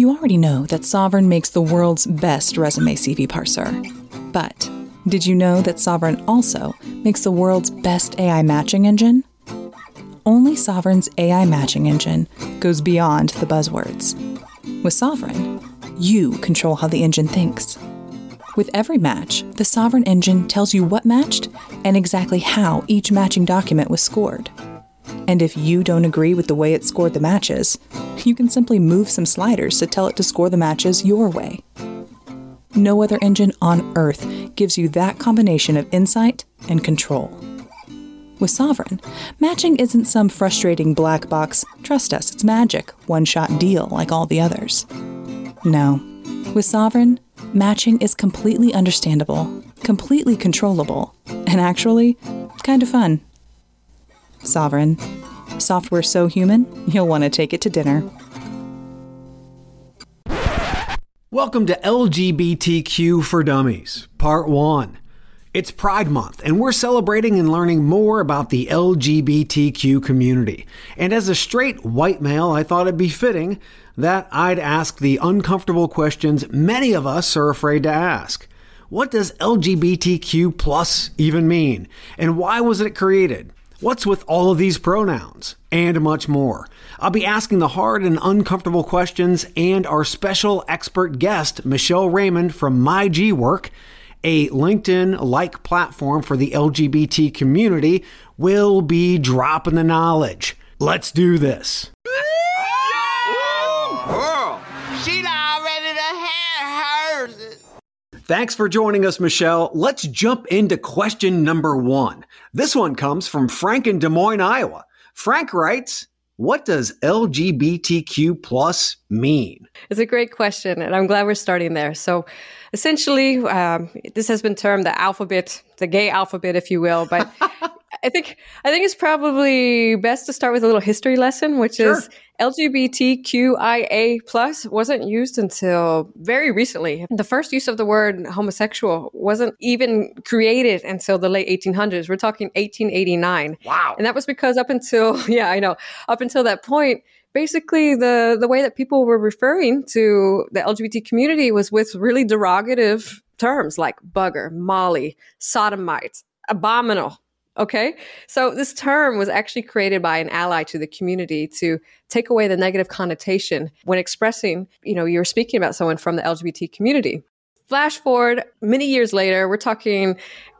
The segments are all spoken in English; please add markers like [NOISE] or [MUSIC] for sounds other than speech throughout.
You already know that Sovren makes the world's best resume CV parser. But did you know that Sovren also makes the world's best AI matching engine? Only Sovren's AI matching engine goes beyond the buzzwords. With Sovren, you control how the engine thinks. With every match, the Sovren engine tells you what matched and exactly how each matching document was scored. And if you don't agree with the way it scored the matches, you can simply move some sliders to tell it to score the matches your way. No other engine on Earth gives you that combination of insight and control. With Sovren, matching isn't some frustrating black box, trust us, it's magic, one shot deal like all the others. No. With Sovren, matching is completely understandable, completely controllable, and actually kind of fun. Sovren. Software so human, you'll want to take it to dinner. Welcome to LGBTQ for Dummies, Part 1. It's Pride Month, and we're celebrating and learning more about the LGBTQ community. And as a straight white male, I thought it'd be fitting that I'd ask the uncomfortable questions many of us are afraid to ask. What does LGBTQ plus even mean? And why was it created? What's with all of these pronouns? And much more. I'll be asking the hard and uncomfortable questions, and our special expert guest, Michelle Raymond from myGwork, a LinkedIn like platform for the LGBT community, will be dropping the knowledge. Let's do this. Thanks for joining us, Michelle. Let's jump into question number one. This one comes from Frank in Des Moines, Iowa. Frank writes, what does LGBTQ plus mean? It's a great question, and I'm glad we're starting there. So, essentially, um, this has been termed the alphabet, the gay alphabet, if you will. But [LAUGHS] I think I think it's probably best to start with a little history lesson, which sure. is LGBTQIA plus wasn't used until very recently. The first use of the word homosexual wasn't even created until the late 1800s. We're talking 1889. Wow. And that was because up until [LAUGHS] yeah, I know, up until that point, basically the the way that people were referring to the LGBT community was with really derogative terms like bugger, molly, sodomite, abominable Okay. So this term was actually created by an ally to the community to take away the negative connotation when expressing, you know, you're speaking about someone from the LGBT community. Flash forward many years later, we're talking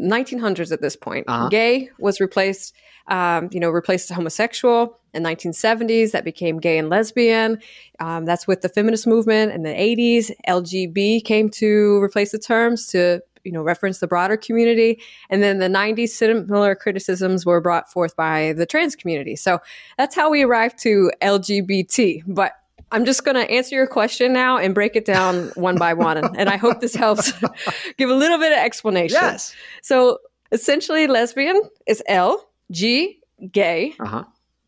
1900s at this point. Uh-huh. Gay was replaced, um, you know, replaced homosexual in 1970s. That became gay and lesbian. Um, that's with the feminist movement in the 80s. LGB came to replace the terms to you know reference the broader community and then the 90s similar criticisms were brought forth by the trans community so that's how we arrived to lgbt but I'm just going to answer your question now and break it down [LAUGHS] one by one. And, and I hope this helps [LAUGHS] give a little bit of explanation. Yes. So essentially, lesbian is L, G, gay, uh-huh.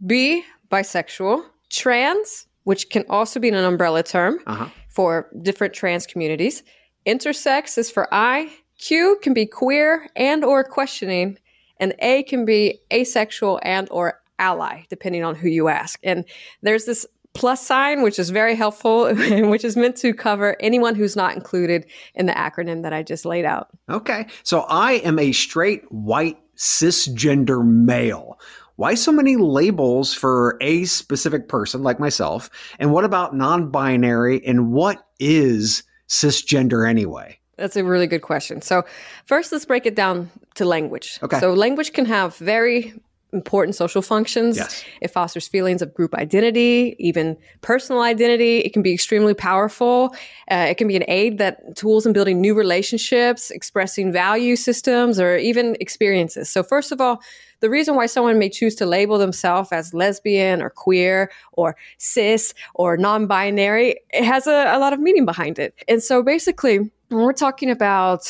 B, bisexual, trans, which can also be an umbrella term uh-huh. for different trans communities. Intersex is for I, Q can be queer and or questioning, and A can be asexual and or ally, depending on who you ask. And there's this plus sign, which is very helpful, [LAUGHS] which is meant to cover anyone who's not included in the acronym that I just laid out. Okay. So I am a straight white cisgender male. Why so many labels for a specific person like myself? And what about non binary? And what is cisgender anyway? That's a really good question. So, first, let's break it down to language. Okay. So, language can have very important social functions. Yes. It fosters feelings of group identity, even personal identity. It can be extremely powerful. Uh, it can be an aid that tools in building new relationships, expressing value systems, or even experiences. So, first of all, the reason why someone may choose to label themselves as lesbian or queer or cis or non binary, it has a, a lot of meaning behind it. And so, basically, when we're talking about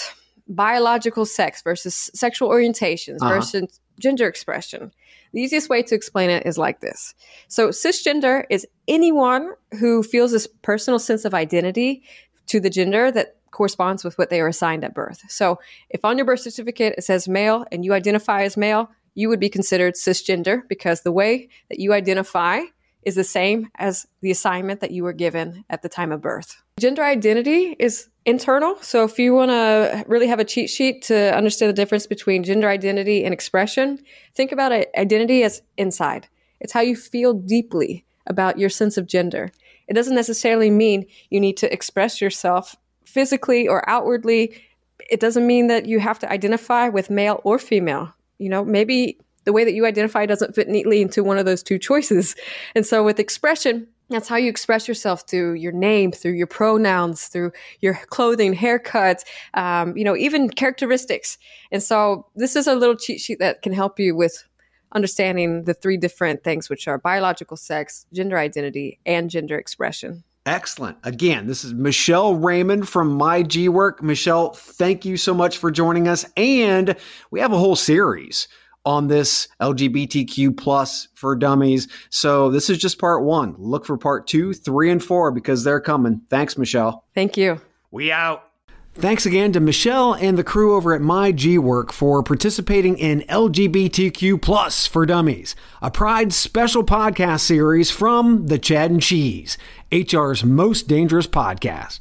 biological sex versus sexual orientations uh-huh. versus gender expression, the easiest way to explain it is like this. So, cisgender is anyone who feels this personal sense of identity to the gender that corresponds with what they are assigned at birth. So, if on your birth certificate it says male and you identify as male, you would be considered cisgender because the way that you identify is the same as the assignment that you were given at the time of birth. Gender identity is internal. So if you want to really have a cheat sheet to understand the difference between gender identity and expression, think about identity as inside. It's how you feel deeply about your sense of gender. It doesn't necessarily mean you need to express yourself physically or outwardly. It doesn't mean that you have to identify with male or female. You know, maybe the way that you identify doesn't fit neatly into one of those two choices. And so with expression, that's how you express yourself through your name, through your pronouns, through your clothing, haircut, um, you know, even characteristics. And so this is a little cheat sheet that can help you with understanding the three different things, which are biological sex, gender identity, and gender expression. Excellent. Again, this is Michelle Raymond from myGwork. Michelle, thank you so much for joining us. And we have a whole series on this LGBTQ plus for dummies. So this is just part one. Look for part two, three, and four because they're coming. Thanks, Michelle. Thank you. We out. Thanks again to Michelle and the crew over at myGwork for participating in LGBTQ Plus for Dummies, a Pride special podcast series from the Chad and Cheese, HR's most dangerous podcast.